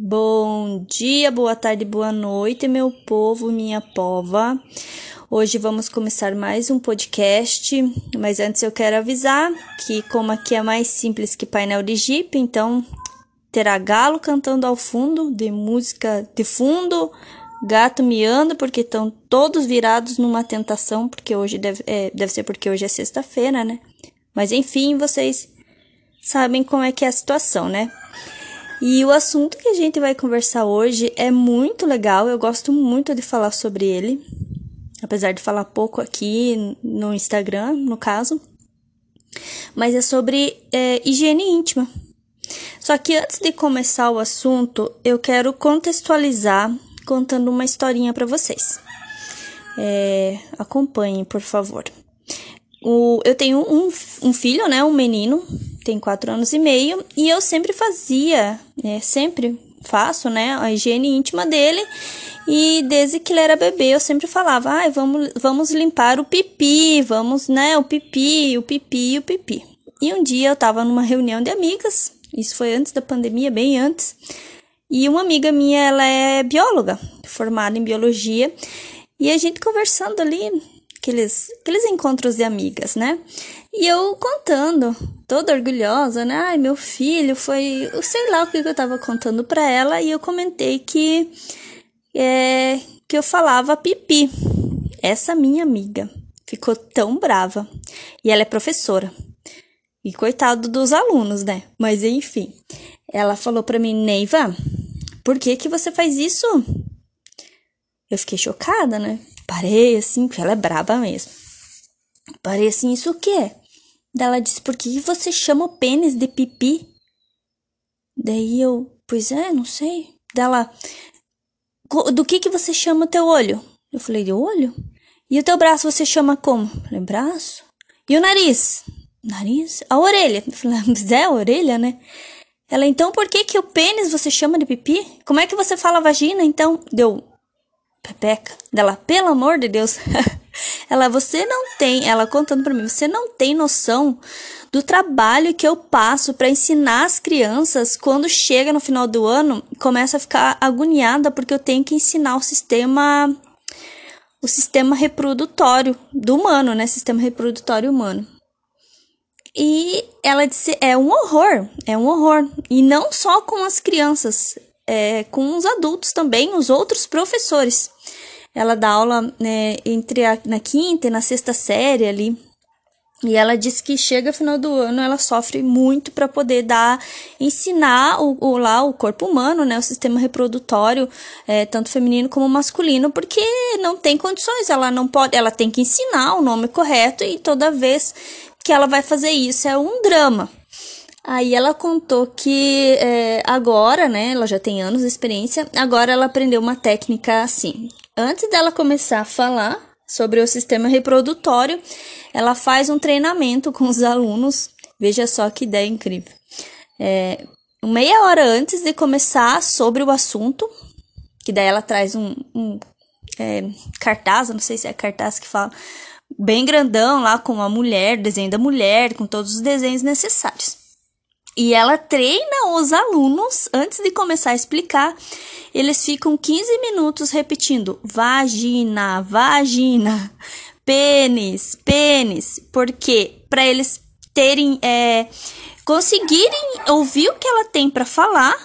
Bom dia, boa tarde, boa noite, meu povo, minha pova. Hoje vamos começar mais um podcast, mas antes eu quero avisar que, como aqui é mais simples que painel de Jeep, então terá galo cantando ao fundo, de música de fundo, gato miando, porque estão todos virados numa tentação, porque hoje deve, é, deve ser porque hoje é sexta-feira, né? Mas enfim, vocês sabem como é que é a situação, né? E o assunto que a gente vai conversar hoje é muito legal, eu gosto muito de falar sobre ele, apesar de falar pouco aqui no Instagram, no caso, mas é sobre é, higiene íntima. Só que antes de começar o assunto, eu quero contextualizar contando uma historinha para vocês. É, acompanhem, por favor. O, eu tenho um, um filho, né, um menino, tem quatro anos e meio, e eu sempre fazia, né, sempre faço, né, a higiene íntima dele. E desde que ele era bebê, eu sempre falava, ai, vamos, vamos limpar o pipi, vamos, né, o pipi, o pipi, o pipi. E um dia eu tava numa reunião de amigas, isso foi antes da pandemia, bem antes. E uma amiga minha, ela é bióloga, formada em biologia, e a gente conversando ali, aqueles, aqueles encontros de amigas, né? E eu contando, toda orgulhosa, né? Ai, meu filho foi. Sei lá o que eu tava contando pra ela, e eu comentei que. É, que eu falava pipi. Essa minha amiga ficou tão brava. E ela é professora. E coitado dos alunos, né? Mas enfim. Ela falou pra mim, Neiva, por que que você faz isso? Eu fiquei chocada, né? Parei assim, porque ela é braba mesmo. Parei assim, isso o quê? Daí ela disse, por que você chama o pênis de pipi? Daí eu, pois é, não sei. Daí ela, do que que você chama teu olho? Eu falei, de olho? E o teu braço você chama como? Eu falei, braço. E o nariz? Nariz? A orelha? Eu falei, mas é a orelha, né? Ela, então por que que o pênis você chama de pipi? Como é que você fala vagina, então? Deu, Pepeca, dela, pelo amor de Deus. ela, você não tem, ela contando para mim, você não tem noção do trabalho que eu passo para ensinar as crianças quando chega no final do ano, começa a ficar agoniada porque eu tenho que ensinar o sistema o sistema reprodutório do humano, né? Sistema reprodutório humano. E ela disse: é um horror, é um horror. E não só com as crianças, é, com os adultos também, os outros professores. Ela dá aula né, entre a na quinta e na sexta série ali. E ela diz que chega final do ano, ela sofre muito para poder dar, ensinar o, o, lá o corpo humano, né, o sistema reprodutório, é, tanto feminino como masculino, porque não tem condições, ela não pode, ela tem que ensinar o nome correto e toda vez que ela vai fazer isso é um drama. Aí ela contou que é, agora, né, ela já tem anos de experiência, agora ela aprendeu uma técnica assim. Antes dela começar a falar sobre o sistema reprodutório, ela faz um treinamento com os alunos. Veja só que ideia incrível. É, meia hora antes de começar sobre o assunto, que daí ela traz um, um é, cartaz, não sei se é cartaz que fala, bem grandão lá com a mulher, desenho da mulher, com todos os desenhos necessários. E ela treina os alunos antes de começar a explicar. Eles ficam 15 minutos repetindo vagina, vagina, pênis, pênis, porque para eles terem é, conseguirem ouvir o que ela tem para falar,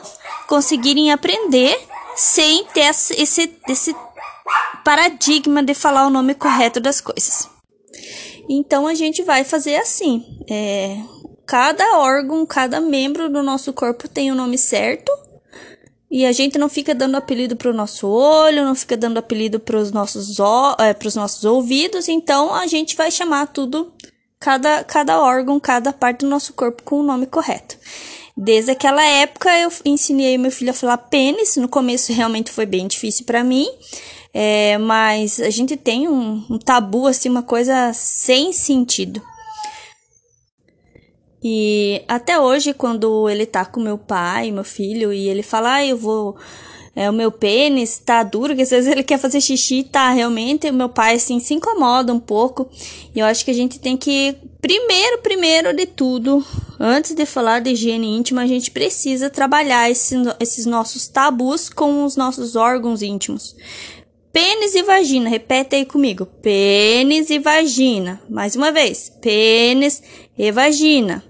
conseguirem aprender sem ter esse, esse paradigma de falar o nome correto das coisas. Então a gente vai fazer assim. É, cada órgão, cada membro do nosso corpo tem o um nome certo. E a gente não fica dando apelido para o nosso olho, não fica dando apelido para os nossos, é, nossos ouvidos. Então a gente vai chamar tudo, cada, cada órgão, cada parte do nosso corpo com o nome correto. Desde aquela época eu ensinei meu filho a falar pênis. No começo realmente foi bem difícil para mim. É, mas a gente tem um, um tabu, assim, uma coisa sem sentido. E até hoje, quando ele tá com meu pai, meu filho, e ele fala, ah, eu vou. É, o meu pênis tá duro, que às vezes ele quer fazer xixi, tá? Realmente, o meu pai, assim, se incomoda um pouco. E eu acho que a gente tem que, primeiro, primeiro de tudo, antes de falar de higiene íntima, a gente precisa trabalhar esse, esses nossos tabus com os nossos órgãos íntimos. Pênis e vagina, repete aí comigo. Pênis e vagina. Mais uma vez. Pênis e vagina.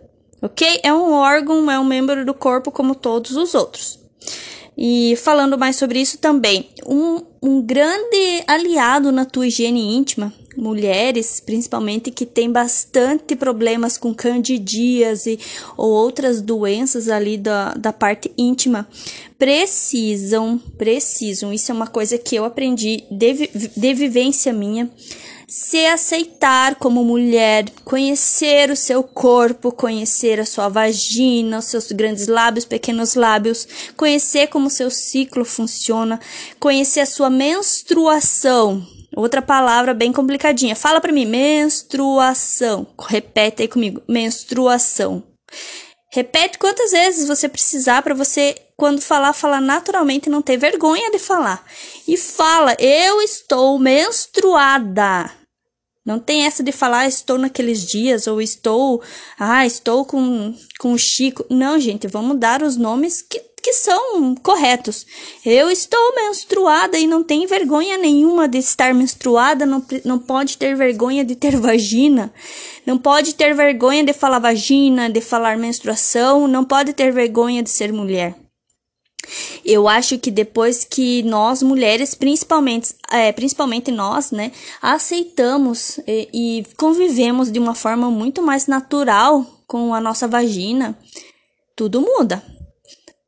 Ok? É um órgão, é um membro do corpo como todos os outros. E falando mais sobre isso também, um, um grande aliado na tua higiene íntima mulheres, principalmente que têm bastante problemas com candidíase ou outras doenças ali da, da parte íntima, precisam, precisam, isso é uma coisa que eu aprendi de, de vivência minha, se aceitar como mulher, conhecer o seu corpo, conhecer a sua vagina, os seus grandes lábios, pequenos lábios, conhecer como seu ciclo funciona, conhecer a sua menstruação, Outra palavra bem complicadinha. Fala para mim, menstruação. Repete aí comigo, menstruação. Repete quantas vezes você precisar para você, quando falar, falar naturalmente e não ter vergonha de falar. E fala, eu estou menstruada. Não tem essa de falar, estou naqueles dias, ou estou, ah, estou com, com o Chico. Não, gente, vamos dar os nomes que que são corretos. Eu estou menstruada e não tem vergonha nenhuma de estar menstruada, não, não pode ter vergonha de ter vagina, não pode ter vergonha de falar vagina, de falar menstruação, não pode ter vergonha de ser mulher. Eu acho que depois que nós mulheres, principalmente, é, principalmente nós, né, aceitamos e, e convivemos de uma forma muito mais natural com a nossa vagina, tudo muda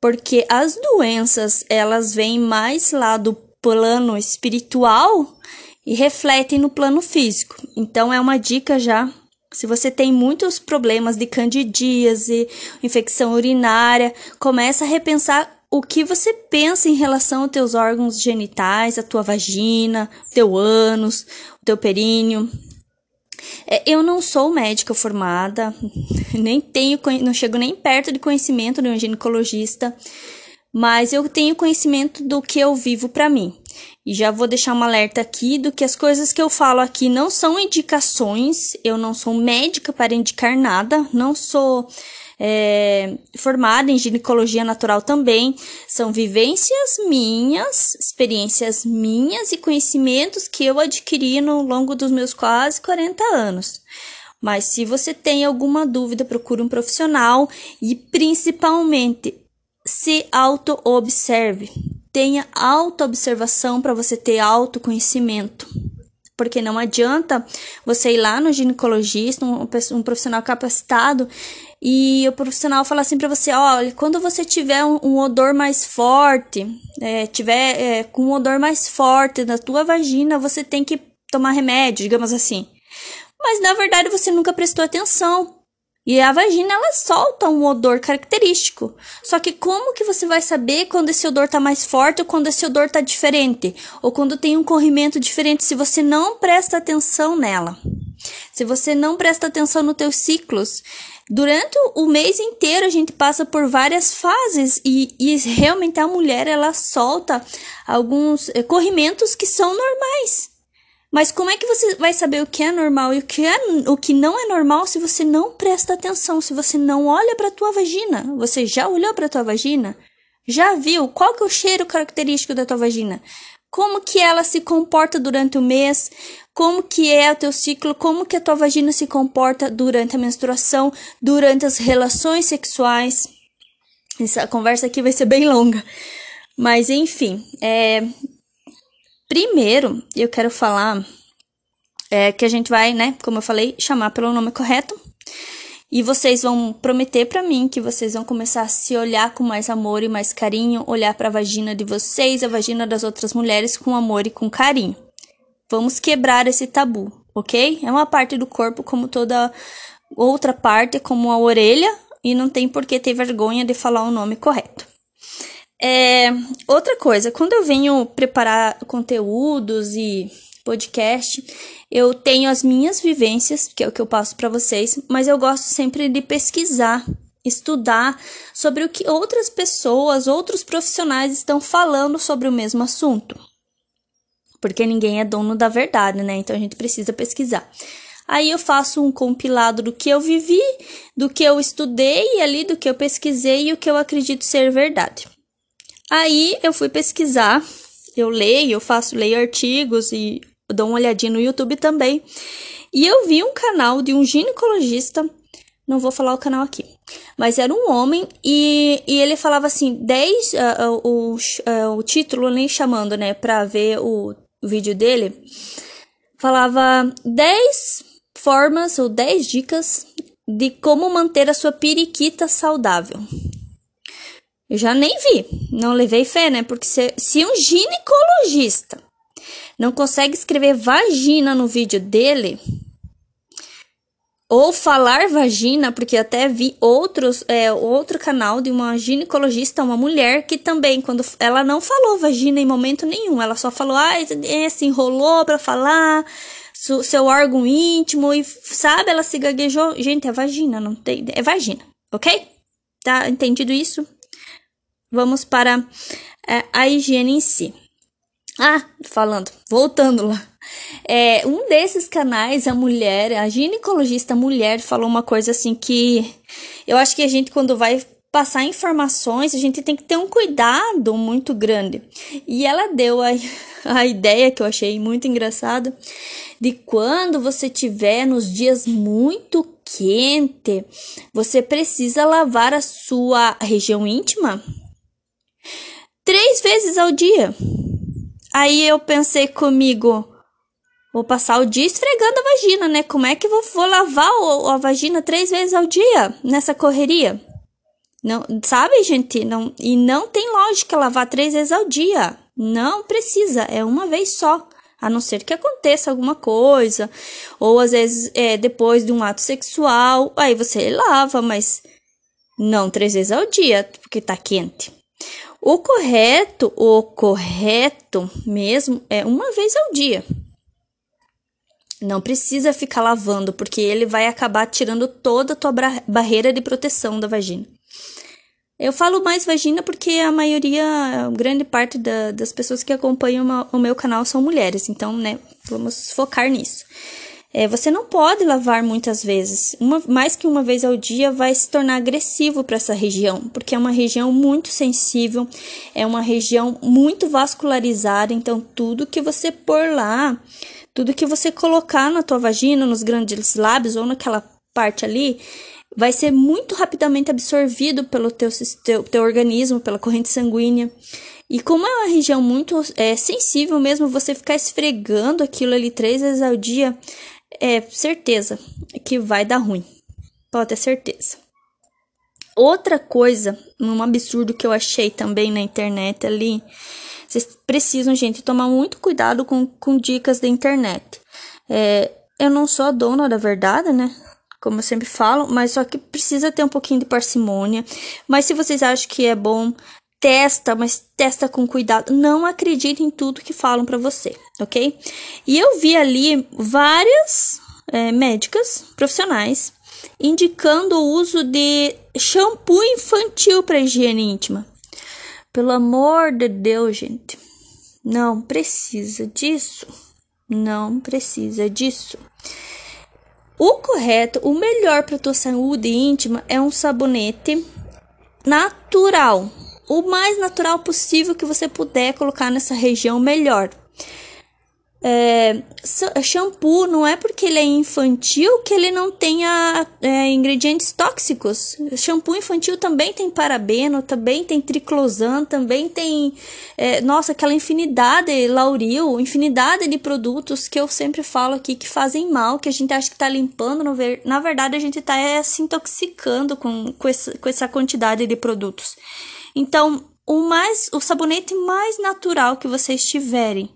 porque as doenças elas vêm mais lá do plano espiritual e refletem no plano físico. Então é uma dica já. Se você tem muitos problemas de candidíase, infecção urinária, começa a repensar o que você pensa em relação aos teus órgãos genitais, a tua vagina, teu ânus, o teu períneo, é, eu não sou médica formada, nem tenho, não chego nem perto de conhecimento de um ginecologista, mas eu tenho conhecimento do que eu vivo para mim. E já vou deixar um alerta aqui do que as coisas que eu falo aqui não são indicações, eu não sou médica para indicar nada, não sou é, formada em ginecologia natural também. São vivências minhas, experiências minhas e conhecimentos que eu adquiri no longo dos meus quase 40 anos. Mas se você tem alguma dúvida, procure um profissional e principalmente se auto-observe. Tenha auto-observação para você ter autoconhecimento porque não adianta você ir lá no ginecologista, um, um profissional capacitado, e o profissional fala assim para você, olha, quando você tiver um, um odor mais forte, é, tiver é, com um odor mais forte da tua vagina, você tem que tomar remédio, digamos assim. Mas na verdade você nunca prestou atenção. E a vagina ela solta um odor característico. Só que como que você vai saber quando esse odor tá mais forte ou quando esse odor tá diferente, ou quando tem um corrimento diferente se você não presta atenção nela? Se você não presta atenção nos teus ciclos, durante o mês inteiro a gente passa por várias fases e, e realmente a mulher ela solta alguns eh, corrimentos que são normais. Mas como é que você vai saber o que é normal e o que, é, o que não é normal se você não presta atenção, se você não olha para tua vagina? Você já olhou para tua vagina? Já viu qual que é o cheiro característico da tua vagina? Como que ela se comporta durante o mês? Como que é o teu ciclo? Como que a tua vagina se comporta durante a menstruação, durante as relações sexuais? Essa conversa aqui vai ser bem longa. Mas enfim, é, Primeiro, eu quero falar é, que a gente vai, né, como eu falei, chamar pelo nome correto. E vocês vão prometer para mim que vocês vão começar a se olhar com mais amor e mais carinho, olhar para a vagina de vocês, a vagina das outras mulheres com amor e com carinho. Vamos quebrar esse tabu, ok? É uma parte do corpo como toda outra parte, como a orelha, e não tem por que ter vergonha de falar o nome correto. É, outra coisa, quando eu venho preparar conteúdos e podcast. Eu tenho as minhas vivências, que é o que eu passo para vocês, mas eu gosto sempre de pesquisar, estudar sobre o que outras pessoas, outros profissionais estão falando sobre o mesmo assunto. Porque ninguém é dono da verdade, né? Então a gente precisa pesquisar. Aí eu faço um compilado do que eu vivi, do que eu estudei ali, do que eu pesquisei e o que eu acredito ser verdade. Aí eu fui pesquisar, eu leio, eu faço, leio artigos e dou uma olhadinha no YouTube também. E eu vi um canal de um ginecologista, não vou falar o canal aqui, mas era um homem e, e ele falava assim: 10, uh, uh, o, uh, o título nem chamando, né, pra ver o vídeo dele, falava 10 formas ou 10 dicas de como manter a sua periquita saudável. Eu já nem vi, não levei fé, né? Porque se, se um ginecologista não consegue escrever vagina no vídeo dele, ou falar vagina, porque até vi outros, é, outro canal de uma ginecologista, uma mulher, que também, quando ela não falou vagina em momento nenhum, ela só falou, ah, se enrolou pra falar, seu órgão íntimo, e sabe, ela se gaguejou. Gente, é vagina, não tem, é vagina, ok? Tá entendido isso? Vamos para é, a higiene em si. Ah, falando, voltando lá. É, um desses canais, a mulher, a ginecologista mulher, falou uma coisa assim que eu acho que a gente, quando vai passar informações, a gente tem que ter um cuidado muito grande. E ela deu a, a ideia que eu achei muito engraçada de quando você tiver nos dias muito quente, você precisa lavar a sua região íntima três vezes ao dia. Aí eu pensei comigo, vou passar o dia esfregando a vagina, né? Como é que vou, vou lavar a vagina três vezes ao dia nessa correria? Não, sabe, gente? Não, e não tem lógica lavar três vezes ao dia. Não precisa, é uma vez só. A não ser que aconteça alguma coisa, ou às vezes é, depois de um ato sexual, aí você lava, mas não três vezes ao dia, porque tá quente. O correto, o correto mesmo é uma vez ao dia. Não precisa ficar lavando, porque ele vai acabar tirando toda a tua barreira de proteção da vagina. Eu falo mais vagina porque a maioria, grande parte da, das pessoas que acompanham o meu canal são mulheres, então, né, vamos focar nisso. É, você não pode lavar muitas vezes. Uma, mais que uma vez ao dia vai se tornar agressivo para essa região, porque é uma região muito sensível, é uma região muito vascularizada. Então, tudo que você pôr lá, tudo que você colocar na tua vagina, nos grandes lábios ou naquela parte ali, vai ser muito rapidamente absorvido pelo teu, teu, teu organismo, pela corrente sanguínea. E como é uma região muito é, sensível mesmo, você ficar esfregando aquilo ali três vezes ao dia, é certeza que vai dar ruim. Pode ter certeza. Outra coisa, um absurdo que eu achei também na internet ali, vocês precisam, gente, tomar muito cuidado com, com dicas da internet. É, eu não sou a dona da verdade, né? Como eu sempre falo, mas só que precisa ter um pouquinho de parcimônia. Mas se vocês acham que é bom, testa, mas testa com cuidado. Não acredite em tudo que falam para você, ok? E eu vi ali várias é, médicas profissionais indicando o uso de shampoo infantil para higiene íntima. Pelo amor de Deus, gente, não precisa disso. Não precisa disso. O correto, o melhor para tua saúde íntima é um sabonete natural, o mais natural possível que você puder colocar nessa região, melhor. É, shampoo não é porque ele é infantil que ele não tenha é, ingredientes tóxicos. Shampoo infantil também tem parabeno, também tem triclosan, também tem, é, nossa, aquela infinidade, lauril, infinidade de produtos que eu sempre falo aqui que fazem mal, que a gente acha que tá limpando, na verdade a gente tá é, se intoxicando com, com, essa, com essa quantidade de produtos. Então, o mais, o sabonete mais natural que vocês tiverem,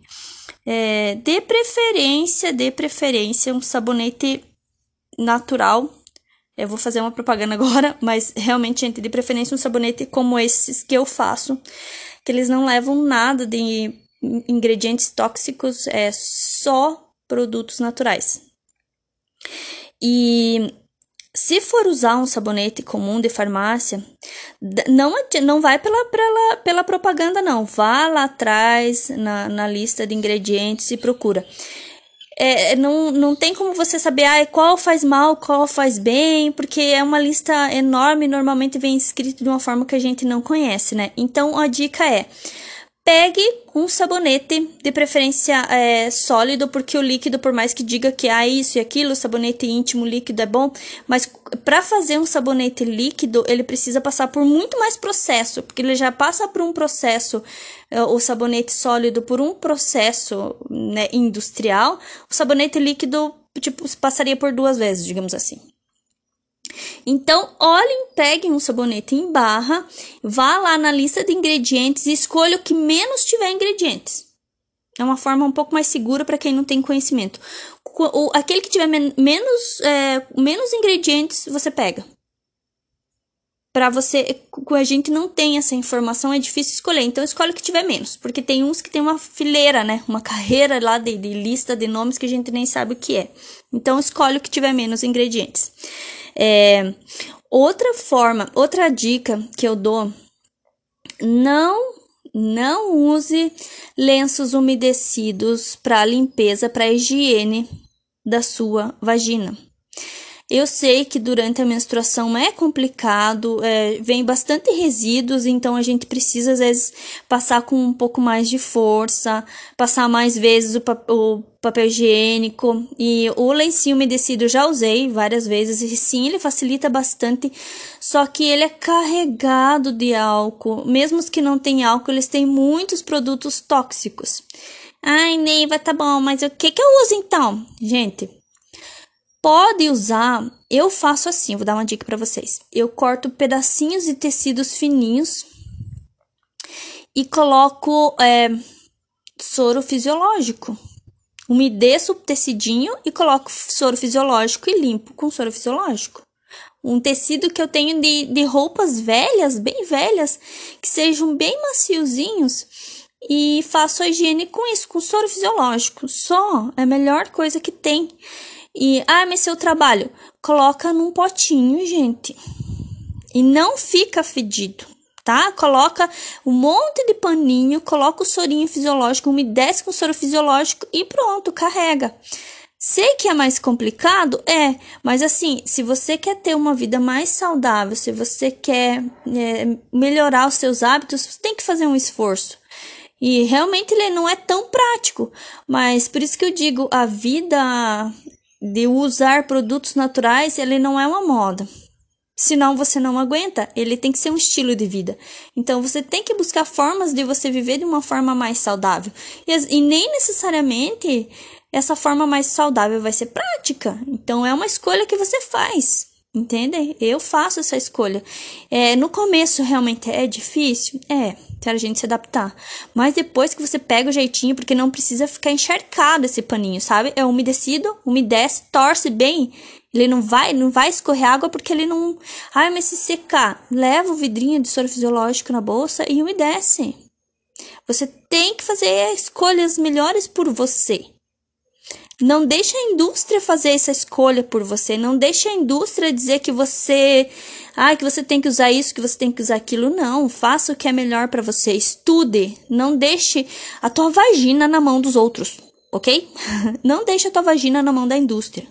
é, de preferência, de preferência, um sabonete natural. Eu vou fazer uma propaganda agora, mas realmente, gente, de preferência um sabonete como esses que eu faço, que eles não levam nada de ingredientes tóxicos, é só produtos naturais. E se for usar um sabonete comum de farmácia, não, não vai pela, pela, pela propaganda, não. Vá lá atrás na, na lista de ingredientes e procura. É, não, não tem como você saber ah, qual faz mal, qual faz bem, porque é uma lista enorme, normalmente vem escrito de uma forma que a gente não conhece, né? Então a dica é Pegue um sabonete, de preferência é, sólido, porque o líquido, por mais que diga que há isso e aquilo, sabonete íntimo líquido é bom, mas para fazer um sabonete líquido, ele precisa passar por muito mais processo, porque ele já passa por um processo, é, o sabonete sólido, por um processo né, industrial, o sabonete líquido, tipo, passaria por duas vezes, digamos assim. Então, olhem, peguem um sabonete em barra, vá lá na lista de ingredientes e escolha o que menos tiver ingredientes. É uma forma um pouco mais segura para quem não tem conhecimento. O, aquele que tiver men menos, é, menos ingredientes, você pega. Para você, com a gente não tem essa informação, é difícil escolher. Então, escolhe o que tiver menos. Porque tem uns que tem uma fileira, né? Uma carreira lá de, de lista de nomes que a gente nem sabe o que é. Então, escolhe o que tiver menos ingredientes. É, outra forma, outra dica que eu dou, não não use lenços umedecidos para limpeza, para higiene da sua vagina. Eu sei que durante a menstruação é complicado, é, vem bastante resíduos, então a gente precisa às vezes passar com um pouco mais de força, passar mais vezes o, o papel higiênico e o lencinho umedecido eu já usei várias vezes e sim, ele facilita bastante, só que ele é carregado de álcool. Mesmo os que não têm álcool, eles têm muitos produtos tóxicos. Ai, Neiva, tá bom, mas o que que eu uso então? Gente, Pode usar, eu faço assim, vou dar uma dica para vocês. Eu corto pedacinhos de tecidos fininhos e coloco é, soro fisiológico. Umedeço o tecidinho e coloco soro fisiológico e limpo com soro fisiológico. Um tecido que eu tenho de, de roupas velhas, bem velhas, que sejam bem maciozinhos e faço a higiene com isso, com soro fisiológico. Só é a melhor coisa que tem. E, ah, mas seu trabalho, coloca num potinho, gente. E não fica fedido, tá? Coloca um monte de paninho, coloca o sorinho fisiológico, umedece com o soro fisiológico e pronto, carrega. Sei que é mais complicado, é, mas assim, se você quer ter uma vida mais saudável, se você quer é, melhorar os seus hábitos, você tem que fazer um esforço. E realmente ele não é tão prático, mas por isso que eu digo, a vida de usar produtos naturais, ele não é uma moda. Senão você não aguenta, ele tem que ser um estilo de vida. Então você tem que buscar formas de você viver de uma forma mais saudável. E, e nem necessariamente essa forma mais saudável vai ser prática. Então é uma escolha que você faz. Entende? Eu faço essa escolha. É, no começo realmente é difícil? É, para a gente se adaptar. Mas depois que você pega o jeitinho, porque não precisa ficar encharcado esse paninho, sabe? É umedecido, umedece, torce bem. Ele não vai, não vai escorrer água porque ele não. Ai, mas se secar, leva o vidrinho de soro fisiológico na bolsa e umedece. Você tem que fazer escolhas melhores por você. Não deixe a indústria fazer essa escolha por você. Não deixe a indústria dizer que você, ah, que você tem que usar isso, que você tem que usar aquilo. Não, faça o que é melhor para você. Estude. Não deixe a tua vagina na mão dos outros, ok? Não deixe a tua vagina na mão da indústria.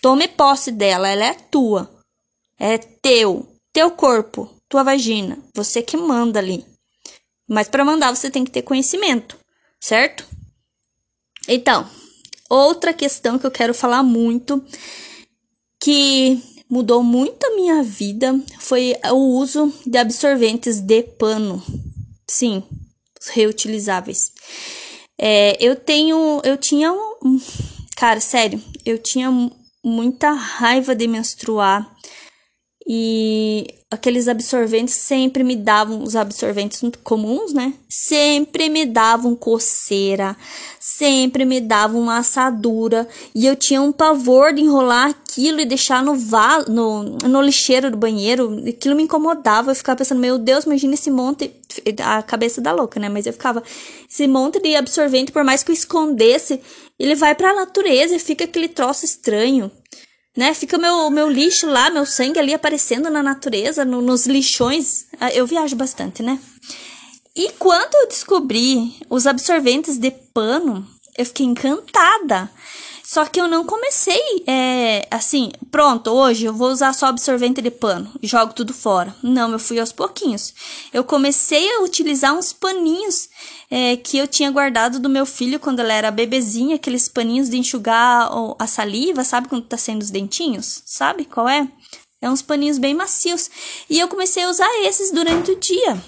Tome posse dela, ela é tua. É teu, teu corpo, tua vagina. Você que manda ali. Mas para mandar você tem que ter conhecimento, certo? Então, Outra questão que eu quero falar muito, que mudou muito a minha vida, foi o uso de absorventes de pano. Sim, reutilizáveis. É, eu tenho, eu tinha cara, sério, eu tinha muita raiva de menstruar e aqueles absorventes sempre me davam, os absorventes comuns, né? Sempre me davam coceira, sempre me davam uma assadura. E eu tinha um pavor de enrolar aquilo e deixar no, val, no, no lixeiro do banheiro. Aquilo me incomodava. Eu ficava pensando, meu Deus, imagina esse monte. A cabeça da louca, né? Mas eu ficava, esse monte de absorvente, por mais que eu escondesse, ele vai pra natureza e fica aquele troço estranho né? Fica meu, meu lixo lá, meu sangue ali aparecendo na natureza, no, nos lixões. Ah, eu viajo bastante, né? E quando eu descobri os absorventes de pano, eu fiquei encantada. Só que eu não comecei, é, assim, pronto, hoje eu vou usar só absorvente de pano jogo tudo fora. Não, eu fui aos pouquinhos. Eu comecei a utilizar uns paninhos é, que eu tinha guardado do meu filho quando ela era bebezinha, aqueles paninhos de enxugar a saliva, sabe quando tá saindo os dentinhos? Sabe qual é? É uns paninhos bem macios. E eu comecei a usar esses durante o dia.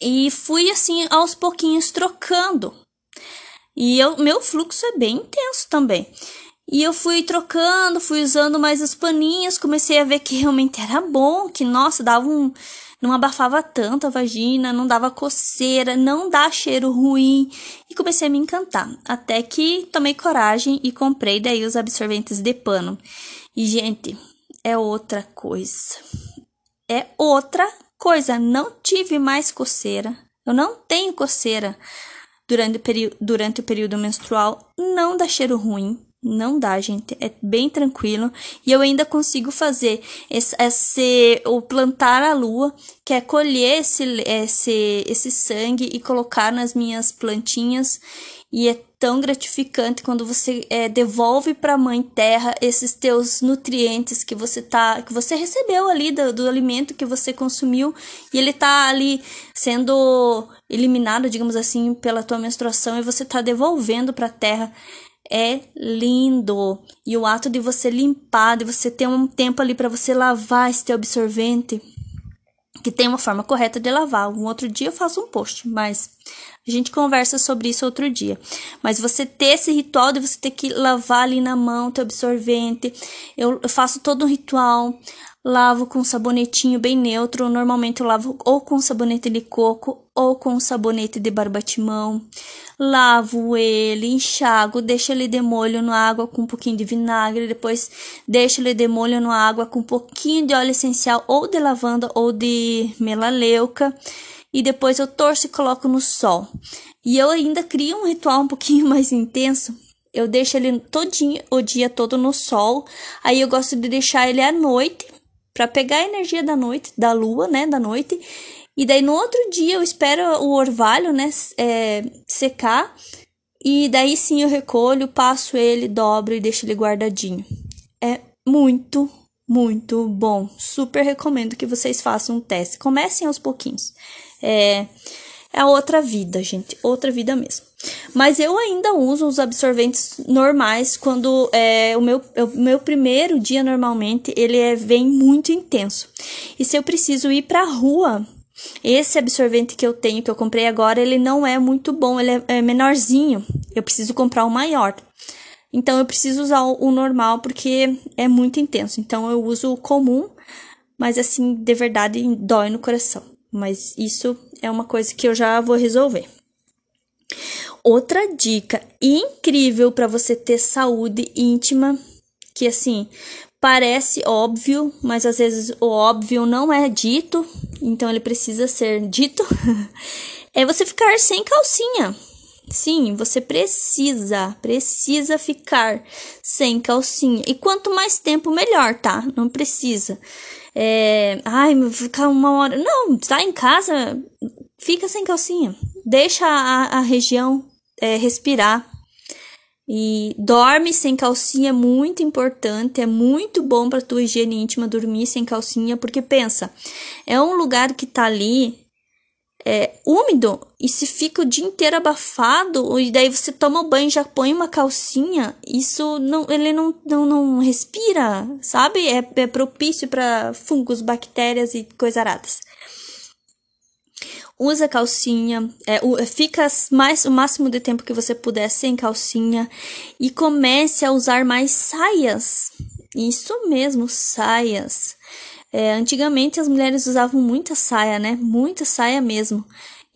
E fui assim aos pouquinhos trocando. E eu, meu fluxo é bem intenso também. E eu fui trocando, fui usando mais os paninhos, comecei a ver que realmente era bom, que nossa, dava um não abafava tanto a vagina, não dava coceira, não dá cheiro ruim e comecei a me encantar. Até que tomei coragem e comprei daí os absorventes de pano. E gente, é outra coisa. É outra coisa, não tive mais coceira. Eu não tenho coceira durante o, durante o período menstrual, não dá cheiro ruim, não dá, gente. É bem tranquilo. E eu ainda consigo fazer esse, esse o plantar a lua, que é colher esse, esse, esse sangue e colocar nas minhas plantinhas. E é tão gratificante quando você é, devolve para a mãe terra esses teus nutrientes que você tá que você recebeu ali do, do alimento que você consumiu e ele tá ali sendo eliminado, digamos assim, pela tua menstruação e você tá devolvendo para a terra é lindo. E o ato de você limpar, de você ter um tempo ali para você lavar esse teu absorvente, que tem uma forma correta de lavar. Um outro dia eu faço um post, mas a gente conversa sobre isso outro dia. Mas você ter esse ritual de você ter que lavar ali na mão teu absorvente. Eu, eu faço todo um ritual lavo com sabonetinho bem neutro. Normalmente eu lavo ou com sabonete de coco ou com sabonete de barbatimão. Lavo ele, enxago, deixo ele de molho na água com um pouquinho de vinagre, depois deixo ele de molho na água com um pouquinho de óleo essencial ou de lavanda ou de melaleuca e depois eu torço e coloco no sol. E eu ainda crio um ritual um pouquinho mais intenso. Eu deixo ele todinho, o dia todo no sol. Aí eu gosto de deixar ele à noite para pegar a energia da noite, da lua, né, da noite. E daí no outro dia eu espero o orvalho, né, é, secar. E daí sim eu recolho, passo ele, dobro e deixo ele guardadinho. É muito, muito bom. Super recomendo que vocês façam um teste. Comecem aos pouquinhos. É, é outra vida, gente. Outra vida mesmo. Mas eu ainda uso os absorventes normais quando é, o, meu, o meu primeiro dia normalmente ele é, vem muito intenso. E se eu preciso ir pra rua, esse absorvente que eu tenho, que eu comprei agora, ele não é muito bom, ele é, é menorzinho. Eu preciso comprar o maior. Então eu preciso usar o, o normal porque é muito intenso. Então eu uso o comum, mas assim, de verdade, dói no coração. Mas isso é uma coisa que eu já vou resolver. Outra dica incrível para você ter saúde íntima, que assim, parece óbvio, mas às vezes o óbvio não é dito, então ele precisa ser dito, é você ficar sem calcinha. Sim, você precisa, precisa ficar sem calcinha. E quanto mais tempo, melhor, tá? Não precisa. É, ai, ficar uma hora. Não, tá em casa, fica sem calcinha. Deixa a, a região é, respirar. E dorme sem calcinha é muito importante, é muito bom para tua higiene íntima dormir sem calcinha, porque pensa, é um lugar que tá ali é, úmido e se fica o dia inteiro abafado e daí você toma o banho já põe uma calcinha isso não ele não não, não respira sabe é, é propício para fungos bactérias e coisaradas usa calcinha, é, fica mais o máximo de tempo que você puder sem calcinha e comece a usar mais saias. Isso mesmo, saias. É, antigamente as mulheres usavam muita saia, né? Muita saia mesmo.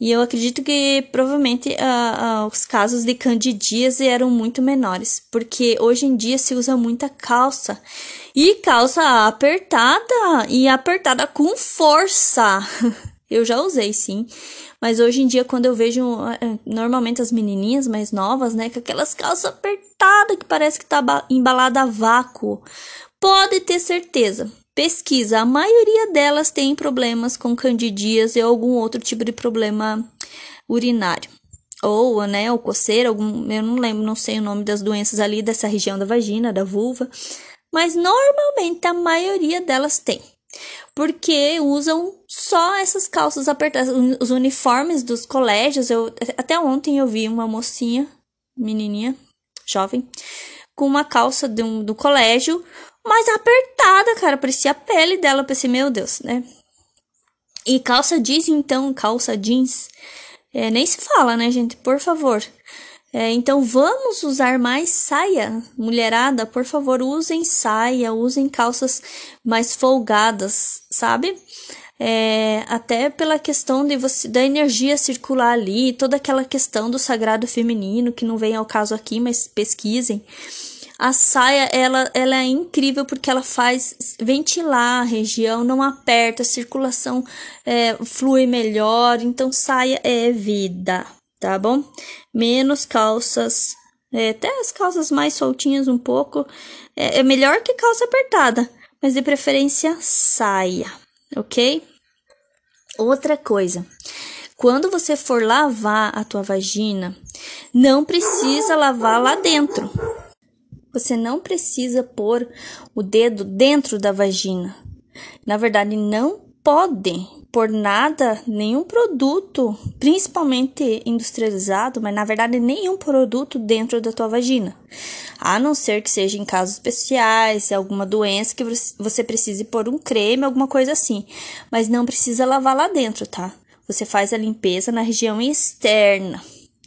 E eu acredito que provavelmente uh, uh, os casos de candidíase eram muito menores, porque hoje em dia se usa muita calça. E calça apertada e apertada com força. eu já usei sim, mas hoje em dia quando eu vejo uh, normalmente as menininhas mais novas, né, com aquelas calças apertadas que parece que tá embalada a vácuo, pode ter certeza pesquisa, a maioria delas tem problemas com candidíase ou algum outro tipo de problema urinário. Ou, né, ou coceira, algum, eu não lembro, não sei o nome das doenças ali dessa região da vagina, da vulva, mas normalmente a maioria delas tem. Porque usam só essas calças apertadas, os uniformes dos colégios. Eu até ontem eu vi uma mocinha, menininha, jovem, com uma calça um, do colégio mais apertada, cara. Parecia a pele dela. Eu pensei, meu Deus, né? E calça jeans, então, calça jeans. É, nem se fala, né, gente? Por favor. É, então vamos usar mais saia, mulherada, por favor, usem saia, usem calças mais folgadas, sabe? É, até pela questão de você, da energia circular ali, toda aquela questão do sagrado feminino, que não vem ao caso aqui, mas pesquisem. A saia, ela, ela é incrível porque ela faz ventilar a região, não aperta, a circulação é, flui melhor. Então, saia é vida, tá bom? Menos calças, é, até as calças mais soltinhas um pouco. É, é melhor que calça apertada, mas de preferência saia, ok? Outra coisa, quando você for lavar a tua vagina, não precisa lavar lá dentro você não precisa pôr o dedo dentro da vagina. Na verdade, não pode pôr nada, nenhum produto, principalmente industrializado, mas na verdade nenhum produto dentro da tua vagina. A não ser que seja em casos especiais, alguma doença que você precise pôr um creme, alguma coisa assim. Mas não precisa lavar lá dentro, tá? Você faz a limpeza na região externa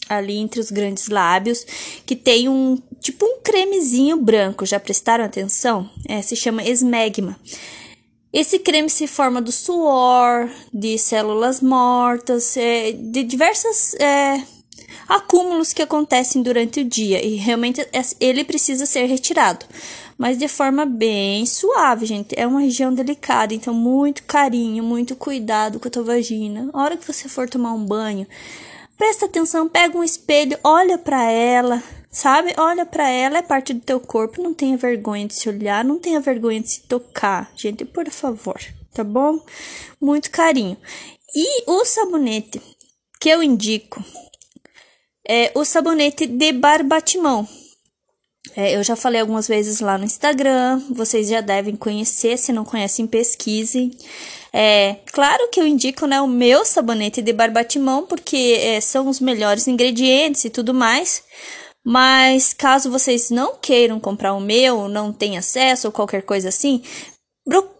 ali entre os grandes lábios, que tem um tipo um cremezinho branco. Já prestaram atenção? É, se chama esmegma. Esse creme se forma do suor, de células mortas, é, de diversos é, acúmulos que acontecem durante o dia e realmente é, ele precisa ser retirado, mas de forma bem suave, gente. É uma região delicada, então muito carinho, muito cuidado com a tua vagina. A hora que você for tomar um banho, Presta atenção, pega um espelho, olha para ela, sabe? Olha para ela, é parte do teu corpo, não tenha vergonha de se olhar, não tenha vergonha de se tocar, gente, por favor, tá bom? Muito carinho. E o sabonete que eu indico é o sabonete de barbatimão. É, eu já falei algumas vezes lá no Instagram, vocês já devem conhecer, se não conhecem, pesquisem. É, claro que eu indico né, o meu sabonete de barbatimão, porque é, são os melhores ingredientes e tudo mais. Mas caso vocês não queiram comprar o meu, não tenham acesso ou qualquer coisa assim,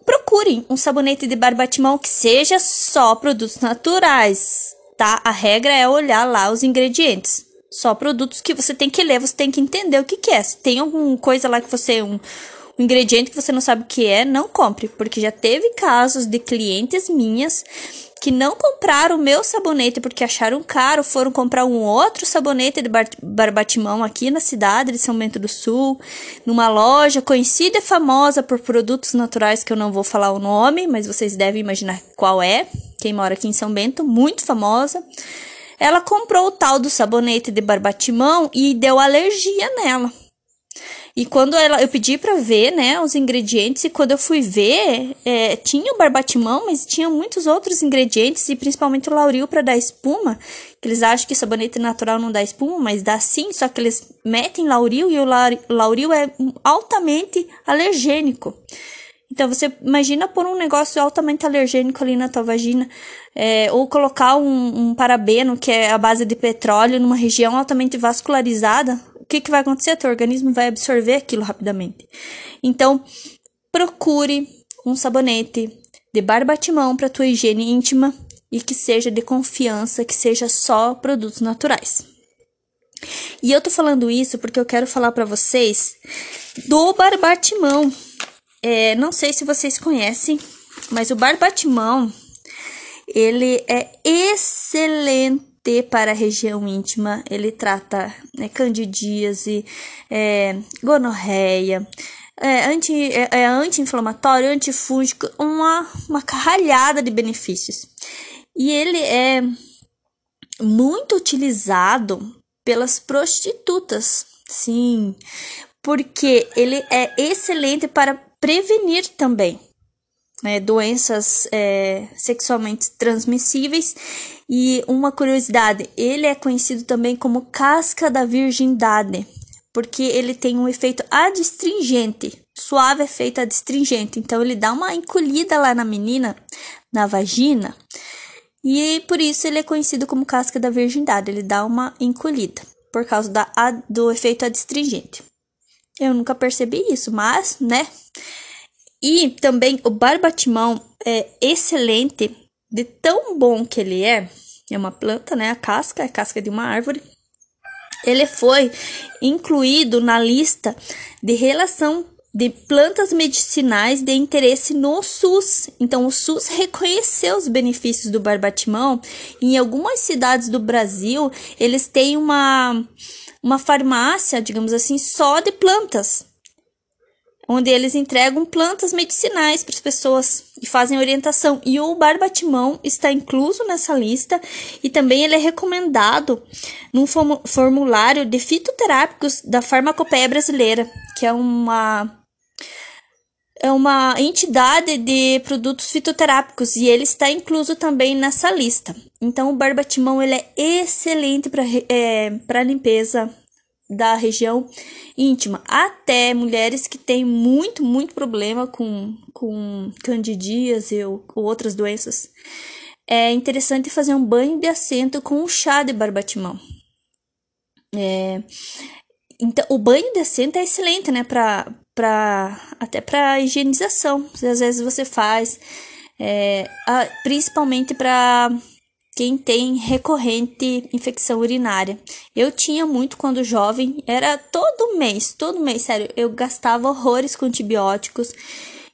procurem um sabonete de barbatimão que seja só produtos naturais, tá? A regra é olhar lá os ingredientes. Só produtos que você tem que ler, você tem que entender o que, que é. Se tem alguma coisa lá que você. Um, um ingrediente que você não sabe o que é, não compre, porque já teve casos de clientes minhas que não compraram o meu sabonete porque acharam caro, foram comprar um outro sabonete de bar barbatimão aqui na cidade de São Bento do Sul, numa loja conhecida e famosa por produtos naturais que eu não vou falar o nome, mas vocês devem imaginar qual é. Quem mora aqui em São Bento, muito famosa. Ela comprou o tal do sabonete de barbatimão e deu alergia nela. E quando ela, eu pedi para ver, né, os ingredientes, e quando eu fui ver, é, tinha o barbatimão, mas tinha muitos outros ingredientes, e principalmente o lauril para dar espuma, que eles acham que sabonete natural não dá espuma, mas dá sim, só que eles metem lauril, e o lauril é altamente alergênico. Então você imagina pôr um negócio altamente alergênico ali na tua vagina, é, ou colocar um, um parabeno, que é a base de petróleo, numa região altamente vascularizada, o que, que vai acontecer? Teu organismo vai absorver aquilo rapidamente. Então, procure um sabonete de barbatimão para tua higiene íntima e que seja de confiança, que seja só produtos naturais. E eu tô falando isso porque eu quero falar para vocês do barbatimão. É, não sei se vocês conhecem, Mas o barbatimão, ele é excelente para a região íntima. Ele trata né, candidíase, é, gonorreia, é, anti, é, é anti-inflamatório, antifúngico, uma, uma carralhada de benefícios. E ele é muito utilizado pelas prostitutas, sim, porque ele é excelente para prevenir também né, doenças é, sexualmente transmissíveis. E uma curiosidade, ele é conhecido também como casca da virgindade, porque ele tem um efeito adstringente, suave efeito adstringente. Então ele dá uma encolhida lá na menina, na vagina, e por isso ele é conhecido como casca da virgindade. Ele dá uma encolhida por causa da, do efeito adstringente. Eu nunca percebi isso, mas, né? E também o barbatimão é excelente, de tão bom que ele é. É uma planta, né? A casca é a casca de uma árvore. Ele foi incluído na lista de relação de plantas medicinais de interesse no SUS. Então, o SUS reconheceu os benefícios do barbatimão. Em algumas cidades do Brasil, eles têm uma, uma farmácia, digamos assim, só de plantas onde eles entregam plantas medicinais para as pessoas e fazem orientação. E o barbatimão está incluso nessa lista e também ele é recomendado num formulário de fitoterápicos da Farmacopeia Brasileira, que é uma é uma entidade de produtos fitoterápicos e ele está incluso também nessa lista. Então, o barbatimão ele é excelente para é, para limpeza da região íntima, até mulheres que têm muito, muito problema com, com candidíase ou, ou outras doenças. É interessante fazer um banho de assento com um chá de barbatimão. É, então, o banho de assento é excelente, né? Pra, pra, até para higienização. Às vezes você faz, é, principalmente para quem tem recorrente infecção urinária. Eu tinha muito quando jovem, era todo mês, todo mês, sério, eu gastava horrores com antibióticos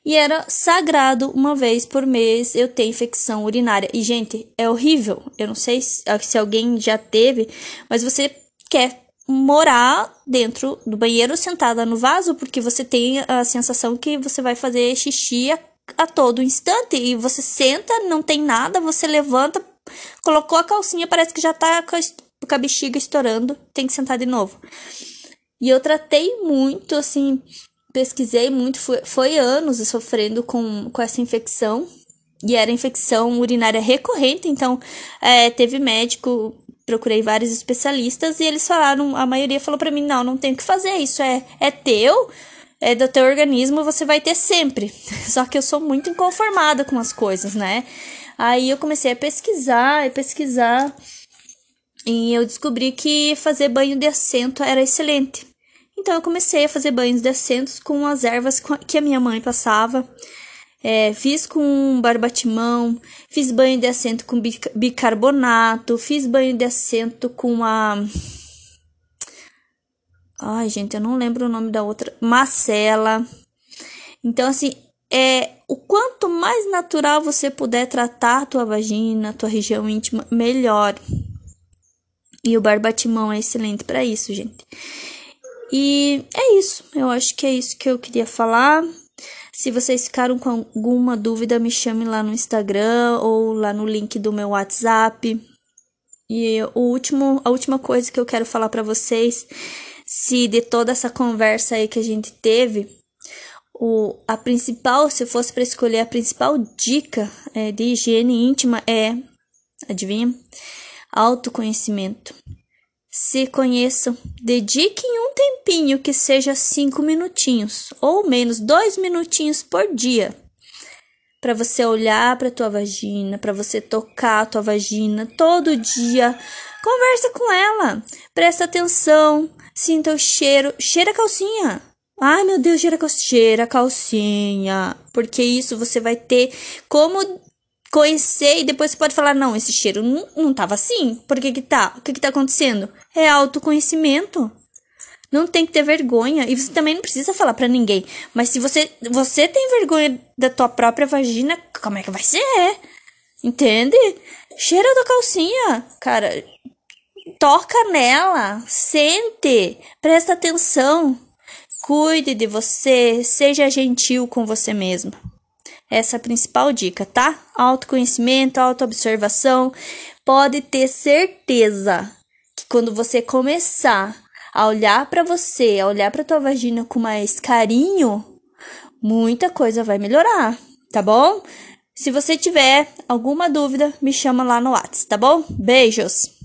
e era sagrado uma vez por mês eu ter infecção urinária. E gente, é horrível. Eu não sei se, se alguém já teve, mas você quer morar dentro do banheiro sentada no vaso porque você tem a sensação que você vai fazer xixi a, a todo instante e você senta, não tem nada, você levanta Colocou a calcinha, parece que já tá com a, bexiga estourando, tem que sentar de novo. E eu tratei muito, assim, pesquisei muito, foi, foi anos sofrendo com, com essa infecção. E era infecção urinária recorrente, então é, teve médico, procurei vários especialistas e eles falaram, a maioria falou para mim, não, não tem o que fazer, isso é, é teu, é do teu organismo, você vai ter sempre. Só que eu sou muito inconformada com as coisas, né? Aí eu comecei a pesquisar e pesquisar e eu descobri que fazer banho de assento era excelente. Então eu comecei a fazer banhos de assentos com as ervas que a minha mãe passava. É, fiz com barbatimão, fiz banho de assento com bicarbonato, fiz banho de assento com a. Ai, gente, eu não lembro o nome da outra. Macela. Então, assim, é o quanto mais natural você puder tratar a tua vagina, a tua região íntima, melhor. E o barbatimão é excelente para isso, gente. E é isso. Eu acho que é isso que eu queria falar. Se vocês ficaram com alguma dúvida, me chame lá no Instagram ou lá no link do meu WhatsApp. E o último, a última coisa que eu quero falar para vocês, se de toda essa conversa aí que a gente teve, o, a principal, se fosse para escolher a principal dica é, de higiene íntima é, adivinha? Autoconhecimento. Se conheçam, dediquem um tempinho que seja cinco minutinhos ou menos dois minutinhos por dia para você olhar para tua vagina, para você tocar a tua vagina todo dia. Conversa com ela, presta atenção, sinta o cheiro, cheira a calcinha. Ai, meu Deus, cheira, cheira calcinha. Porque isso você vai ter como conhecer e depois você pode falar: não, esse cheiro não, não tava assim. Por que que tá? O que que tá acontecendo? É autoconhecimento. Não tem que ter vergonha. E você também não precisa falar para ninguém. Mas se você, você tem vergonha da tua própria vagina, como é que vai ser? Entende? Cheira da calcinha. Cara, toca nela. Sente. Presta atenção. Cuide de você. Seja gentil com você mesmo. Essa é a principal dica, tá? Autoconhecimento, autoobservação. Pode ter certeza que quando você começar a olhar para você, a olhar para tua vagina com mais carinho, muita coisa vai melhorar, tá bom? Se você tiver alguma dúvida, me chama lá no WhatsApp, tá bom? Beijos!